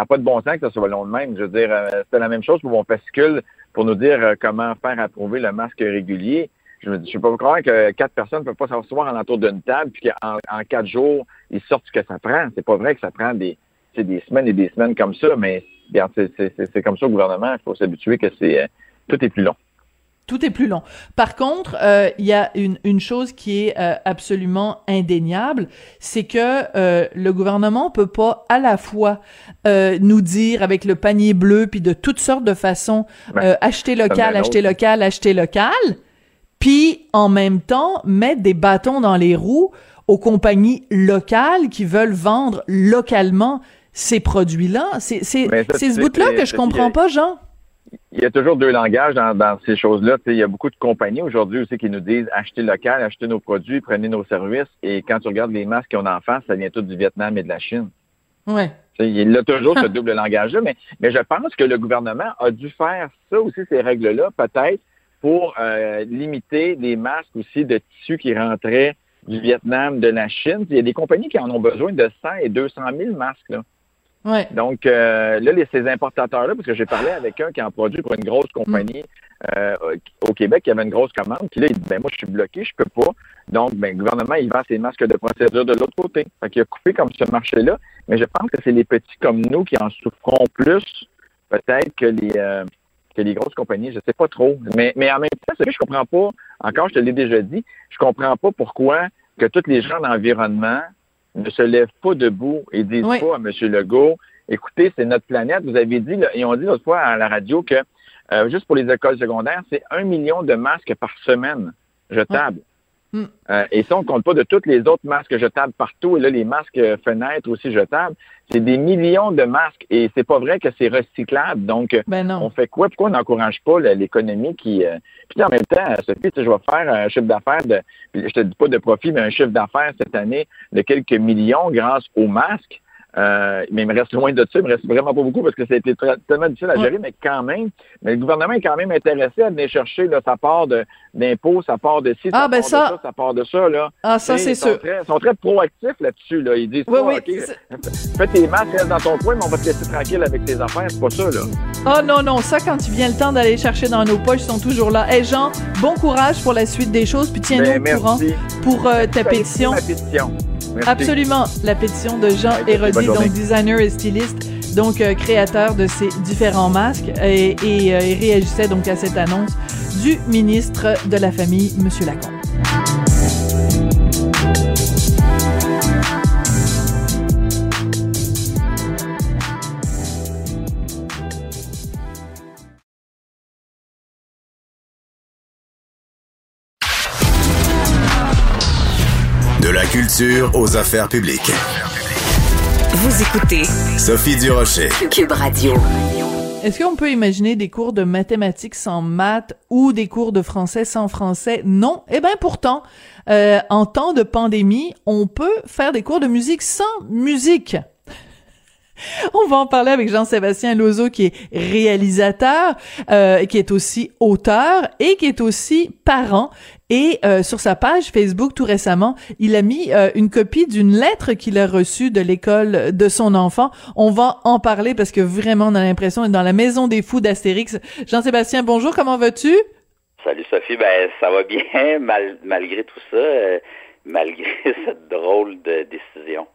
n'a pas de bon sens que ça soit long de même. Je veux dire, euh, c'était la même chose pour mon fascicule pour nous dire euh, comment faire approuver le masque régulier. Je me dis, je peux pas croire que quatre personnes ne peuvent pas s'asseoir en entour d'une table puis qu'en en quatre jours, ils sortent ce que ça prend. C'est pas vrai que ça prend des, c'est des semaines et des semaines comme ça, mais c'est, comme ça au gouvernement. Il faut s'habituer que c'est euh, tout est plus long. Tout est plus long. Par contre, euh, il y a une, une chose qui est euh, absolument indéniable, c'est que euh, le gouvernement peut pas à la fois nous dire avec le panier bleu puis de toutes sortes de façons Ben, acheter local, acheter local, acheter local, puis en même temps mettre des bâtons dans les roues aux compagnies locales qui veulent vendre localement ces produits-là. C'est c'est ce bout-là que je comprends pas, Jean. Il y a toujours deux langages dans, dans ces choses-là. Il y a beaucoup de compagnies aujourd'hui aussi qui nous disent achetez local, achetez nos produits, prenez nos services. Et quand tu regardes les masques qu'on a en face, ça vient tout du Vietnam et de la Chine. Ouais. Tu sais, Il a toujours ce [laughs] double langage-là, mais, mais je pense que le gouvernement a dû faire ça aussi, ces règles-là, peut-être, pour euh, limiter les masques aussi de tissus qui rentraient du Vietnam, de la Chine. Il y a des compagnies qui en ont besoin de 100 et 200 000 masques. Là. Ouais. Donc, euh, là, les, ces importateurs-là, parce que j'ai parlé avec un qui en produit pour une grosse compagnie euh, au Québec, qui avait une grosse commande, puis là, il dit, ben moi, je suis bloqué, je peux pas. Donc, ben, le gouvernement, il vend ses masques de procédure de l'autre côté. Fait qu'il a coupé comme ce marché-là, mais je pense que c'est les petits comme nous qui en souffront plus, peut-être, que les euh, que les grosses compagnies, je sais pas trop. Mais, mais en même temps, c'est vrai, je comprends pas, encore, je te l'ai déjà dit, je comprends pas pourquoi que tous les gens d'environnement ne se lèvent pas debout et disent Oui. pas à M. Legault, écoutez, c'est notre planète. Vous avez dit, ils ont dit l'autre fois à la radio que euh, juste pour les écoles secondaires, c'est un million de masques par semaine jetables. Mm. Euh, et ça, on compte pas de tous les autres masques jetables partout. Et là, les masques euh, fenêtres aussi jetables, c'est des millions de masques. Et c'est pas vrai que c'est recyclable. Donc, euh, Ben on fait quoi? Pourquoi on n'encourage pas l'économie qui. euh, Puis en même temps, Sophie, tu sais, je vais faire un chiffre d'affaires de. Je te dis pas de profit, mais un chiffre d'affaires cette année de quelques millions grâce aux masques. Euh, mais il me reste loin de ça, il me reste vraiment pas beaucoup parce que ça a été très- tellement difficile à Ouais. gérer, mais quand même, mais le gouvernement est quand même intéressé à venir chercher là, sa part d'impôts, sa part de ci, Ah, sa ben part ça- de ça, sa part de ça. Là. Ah, ça, c'est sûr. Ils sont très proactifs là-dessus. Là. Ils disent Oui, pas, oui. OK, fais tes masques, reste dans ton coin, mais on va te laisser tranquille avec tes affaires. C'est pas ça, là. Oh non, non, ça, quand il vient le temps d'aller chercher dans nos poches, ils sont toujours là. Hey Jean, bon courage pour la suite des choses, puis tiens-nous Ben, au courant pour euh, ta pétition. Ma pétition. Merci. Absolument, la pétition de Jean Ouais, journée. donc designer et styliste, donc euh, créateur de ces différents masques, et, et, euh, il réagissait donc à cette annonce du ministre de la Famille, Monsieur Lacombe. Culture aux affaires publiques. Vous écoutez Sophie Durocher. Cube Radio. Est-ce qu'on peut imaginer des cours de mathématiques sans maths ou des cours de français sans français? Non. Eh bien, pourtant, euh, en temps de pandémie, on peut faire des cours de musique sans musique. [laughs] On va en parler avec Jean-Sébastien Lozo, qui est réalisateur, euh, qui est aussi auteur et qui est aussi parent. Et euh, sur sa page Facebook tout récemment, il a mis euh, une copie d'une lettre qu'il a reçue de l'école de son enfant. On va en parler parce que vraiment on a l'impression d'être dans la maison des fous d'Astérix. Jean-Sébastien, bonjour, comment vas-tu? Salut Sophie, ben ça va bien [laughs] malgré tout ça, malgré [laughs] cette drôle de décision.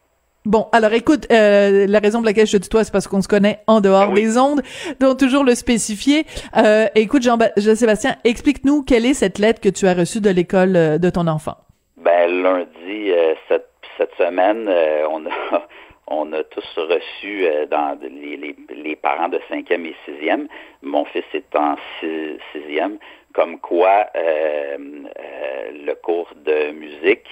Bon, alors écoute, euh, la raison pour laquelle je te tutoie, c'est parce qu'on se connaît en dehors ah des ondes, donc toujours le spécifier. Euh, écoute, Jean-Sébastien, explique-nous quelle est cette lettre que tu as reçue de l'école euh, de ton enfant. Ben lundi cette, cette semaine, on a [laughs] on a tous reçu dans les, les, parents de cinquième et sixième. Mon fils est en sixième, comme quoi le cours de musique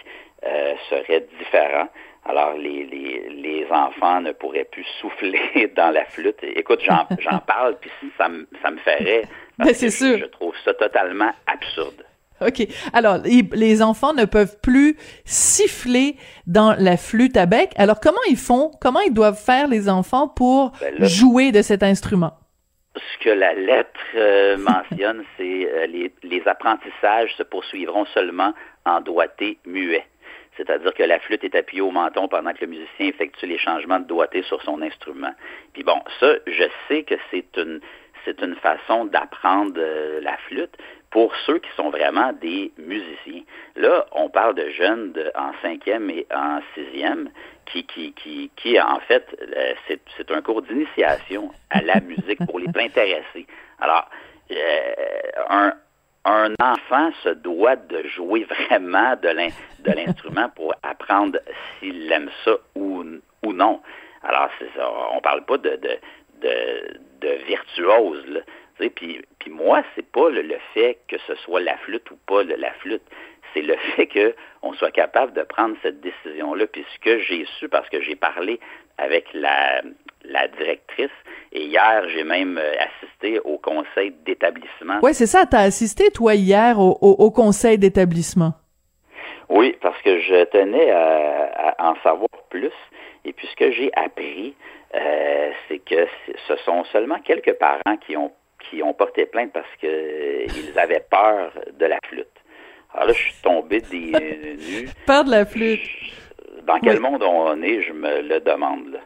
serait différent. Alors, les, les, les, enfants ne pourraient plus souffler [laughs] dans la flûte. Écoute, [laughs] j'en parle, puis ça, me, ça me ferait. Ben, c'est sûr. Je trouve ça totalement absurde. OK. Alors, les enfants ne peuvent plus siffler dans la flûte à bec. Alors, comment ils font? Comment ils doivent faire, les enfants, pour ben jouer de cet instrument? Ce que la lettre euh, mentionne, [laughs] c'est euh, les, les apprentissages se poursuivront seulement en doigté muet c'est-à-dire que la flûte est appuyée au menton pendant que le musicien effectue les changements de doigté sur son instrument. Puis bon, ça, je sais que c'est une c'est une façon d'apprendre euh, la flûte pour ceux qui sont vraiment des musiciens. Là, on parle de jeunes en cinquième et en sixième qui, qui, qui, qui en fait, euh, c'est un cours d'initiation à la musique pour les [laughs] intéressés. Alors, euh, un, un enfant se doit de jouer vraiment de l'instrument pour apprendre s'il aime ça ou, non. Alors, c'est ça, on parle pas de, virtuose. Puis, puis moi, c'est pas le, fait que ce soit la flûte ou pas la flûte. C'est le fait qu'on soit capable de prendre cette décision-là. Puis que j'ai su, parce que j'ai parlé avec la, la directrice. Et hier, j'ai même euh, assisté au conseil d'établissement. Oui, c'est ça. Tu as assisté, toi, hier, au, au, conseil d'établissement? Oui, parce que je tenais à, en savoir plus. Et puis, ce que j'ai appris, euh, c'est que ce sont seulement quelques parents qui ont, qui ont porté plainte parce qu'ils avaient peur de la flûte. Alors là, je suis tombé des [laughs] nues. Peur de la flûte. Dans quel monde on est, je me le demande. Là.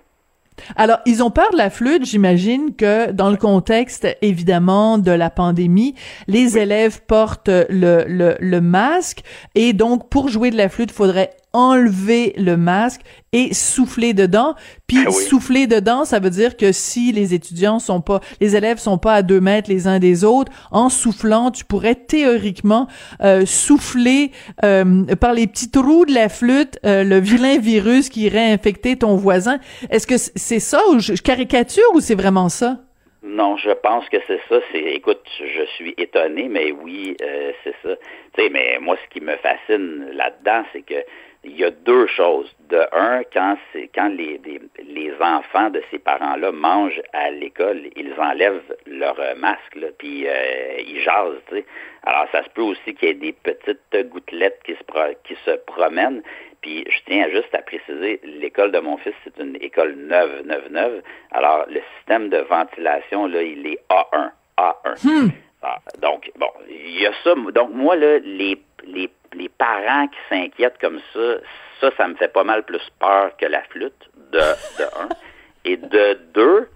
Alors, ils ont peur de la flûte, j'imagine que dans le contexte, évidemment, de la pandémie, les élèves portent le, le, le masque. Et donc, pour jouer de la flûte, il faudrait enlever le masque et souffler dedans. Puis ah souffler dedans, ça veut dire que si les étudiants sont pas, les élèves sont pas à deux mètres les uns des autres, en soufflant, tu pourrais théoriquement euh, souffler euh, par les petits trous de la flûte euh, le vilain virus qui irait infecter ton voisin. Est-ce que c'est ça ou je caricature ou c'est vraiment ça? Non, je pense que c'est ça. C'est, écoute, je suis étonné, mais oui, c'est ça. Tu sais, mais moi, ce qui me fascine là-dedans, c'est que il y a deux choses. De un, quand c'est quand les, les, enfants de ces parents-là mangent à l'école, ils enlèvent leur masque, là, puis euh, ils jasent. Tu sais. Alors, ça se peut aussi qu'il y ait des petites gouttelettes qui se, qui se promènent. Puis, je tiens juste à préciser, l'école de mon fils, c'est une école neuve, neuve, neuve. Alors, le système de ventilation, là, il est A1. A1. Hmm. Ah, donc, bon, il y a ça. Donc, moi, là, les, les les parents qui s'inquiètent comme ça, ça, ça me fait pas mal plus peur que la flûte, de, de un. [laughs] Et de deux,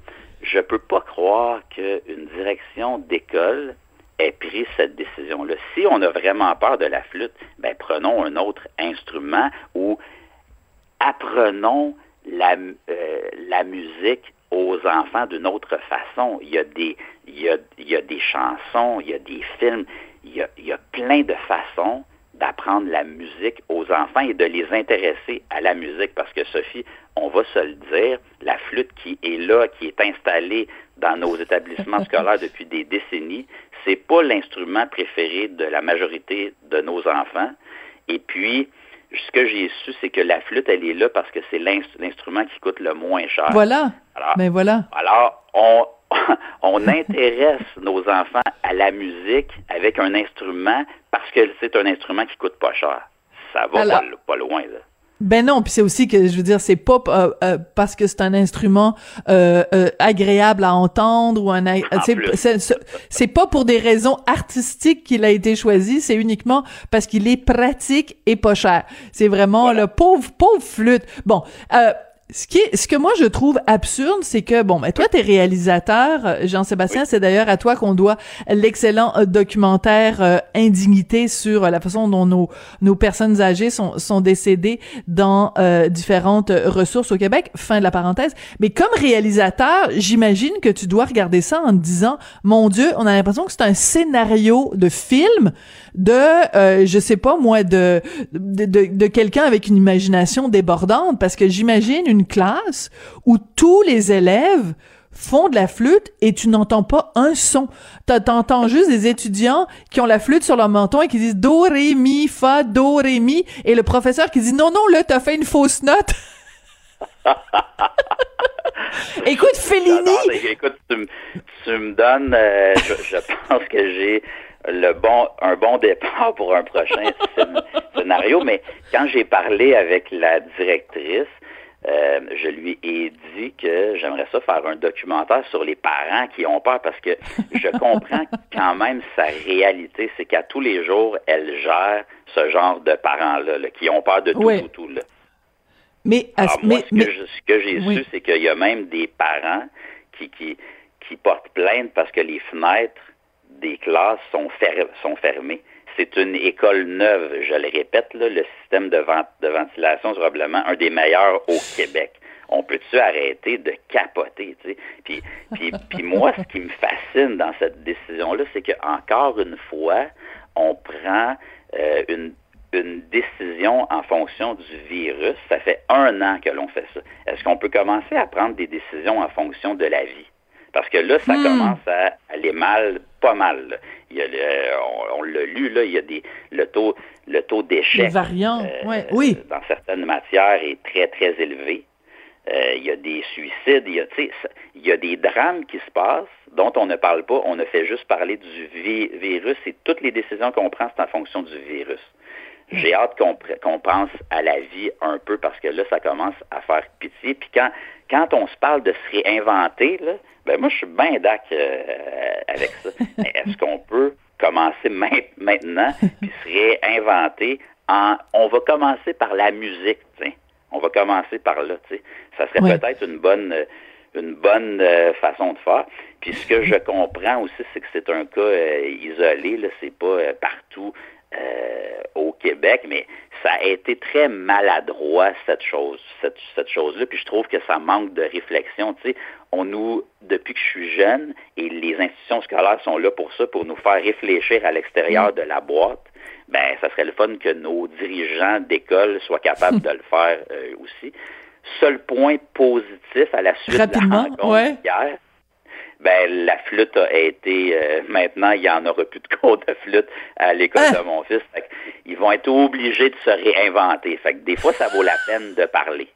je peux pas croire qu'une direction d'école ait pris cette décision-là. Si on a vraiment peur de la flûte, ben prenons un autre instrument ou apprenons la, euh, la musique aux enfants d'une autre façon. Il y a des, il y a, il y a des chansons, il y a des films, il y a, il y a plein de façons d'apprendre la musique aux enfants et de les intéresser à la musique. Parce que Sophie, on va se le dire, la flûte qui est là, qui est installée dans nos établissements [laughs] scolaires depuis des décennies, c'est pas l'instrument préféré de la majorité de nos enfants. Et puis, ce que j'ai su, c'est que la flûte, elle est là parce que c'est l'instrument qui coûte le moins cher. Voilà. Alors, ben voilà. Alors, on, [laughs] on intéresse nos enfants à la musique avec un instrument parce que c'est un instrument qui coûte pas cher. Ça va pas, pas, loin, là. Ben non, puis c'est aussi que je veux dire, c'est pas euh, euh, parce que c'est un instrument euh, agréable à entendre ou un c'est pas pour des raisons artistiques qu'il a été choisi, c'est uniquement parce qu'il est pratique et pas cher. C'est vraiment le pauvre pauvre flûte. Bon, ce qui est, ce que moi je trouve absurde, c'est que bon, ben toi t'es réalisateur, euh, Jean-Sébastien, c'est d'ailleurs à toi qu'on doit l'excellent euh, documentaire euh, Indignité sur la façon dont nos nos personnes âgées sont sont décédées dans différentes ressources au Québec. Fin de la parenthèse. Mais comme réalisateur, j'imagine que tu dois regarder ça en te disant, mon Dieu, on a l'impression que c'est un scénario de film de, je sais pas moi, de de, de, de quelqu'un avec une imagination débordante, parce que j'imagine une classe où tous les élèves font de la flûte et tu n'entends pas un son. T'entends juste des étudiants qui ont la flûte sur leur menton et qui disent do, ré, mi, fa, do, ré, mi et le professeur qui dit non, non, là, t'as fait une fausse note. [laughs] écoute, Fellini. écoute, tu, me donnes, euh, je, pense que j'ai le bon, un bon départ pour un prochain scénario, mais quand j'ai parlé avec la directrice, euh, je lui ai dit que j'aimerais ça faire un documentaire sur les parents qui ont peur parce que je [laughs] comprends quand même sa réalité, c'est qu'à tous les jours, elle gère ce genre de parents-là, qui ont peur de tout, tout, tout. Là. Mais, moi, ce que, j'ai su, c'est qu'il y a même des parents qui, qui, qui portent plainte parce que les fenêtres des classes sont, sont fermées c'est une école neuve, je le répète, là, le système de, de ventilation est probablement un des meilleurs au Québec. On peut-tu arrêter de capoter, tu sais? Puis, puis, puis moi, ce qui me fascine dans cette décision-là, c'est qu'encore une fois, on prend euh, une, une décision en fonction du virus. Ça fait un an que l'on fait ça. Est-ce qu'on peut commencer à prendre des décisions en fonction de la vie? Parce que là, ça hmm. commence à aller mal, pas mal. Il y a on, l'a lu, là, il y a des, le taux, le taux d'échec euh, oui. dans certaines matières est très, très élevé. Euh, il y a des suicides, il y a, il y a des drames qui se passent dont on ne parle pas. On ne fait juste parler du virus et toutes les décisions qu'on prend, c'est en fonction du virus. J'ai hâte qu'on pense à la vie un peu parce que là, ça commence à faire pitié. Puis quand, quand on se parle de se réinventer, là, ben moi, je suis bien d'accord euh, avec ça. [laughs] Mais est-ce qu'on peut commencer maintenant [laughs] puis se réinventer en... On va commencer par la musique, tiens. On va commencer par là, tu sais. Ça serait peut-être une bonne une bonne euh, façon de faire. Puis ce que je comprends aussi, c'est que c'est un cas euh, isolé, là, c'est pas partout euh, Québec, mais ça a été très maladroit cette chose, cette, cette chose-là. Puis je trouve que ça manque de réflexion. Tu sais, on nous, depuis que je suis jeune, et les institutions scolaires sont là pour ça, pour nous faire réfléchir à l'extérieur de la boîte. Ben, ça serait le fun que nos dirigeants d'école soient capables de le faire euh, aussi. Seul point positif à la suite de la rencontre hier, ben la flûte a été euh, maintenant il y en aura plus de cours de flûte à l'école ah! de mon fils. ils vont être obligés de se réinventer. Fait que des fois ça vaut la peine de parler.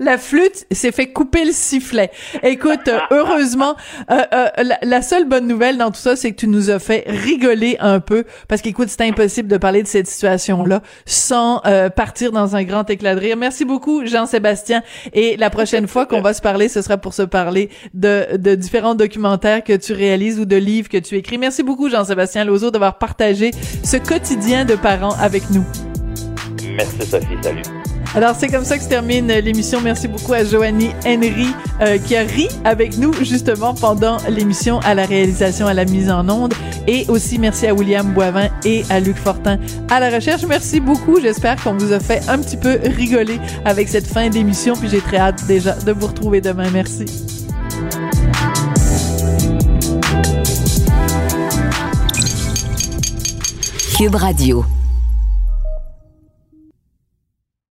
La flûte s'est fait couper le sifflet. Écoute, euh, heureusement, euh, euh, la, seule bonne nouvelle dans tout ça, c'est que tu nous as fait rigoler un peu, parce qu'écoute, c'est impossible de parler de cette situation-là sans partir dans un grand éclat de rire. Merci beaucoup, Jean-Sébastien. Et la prochaine fois qu'on va se parler, ce sera pour se parler de, de différents documentaires que tu réalises ou de livres que tu écris. Merci beaucoup, Jean-Sébastien Lozo, d'avoir partagé ce quotidien de parents avec nous. Merci, Sophie. Salut. Alors, c'est comme ça que se termine l'émission. Merci beaucoup à Joanie Henry euh, qui a ri avec nous justement pendant l'émission à la réalisation, à la mise en onde. Et aussi merci à William Boivin et à Luc Fortin à la recherche. Merci beaucoup. J'espère qu'on vous a fait un petit peu rigoler avec cette fin d'émission. Puis j'ai très hâte déjà de vous retrouver demain. Merci. Cube Radio.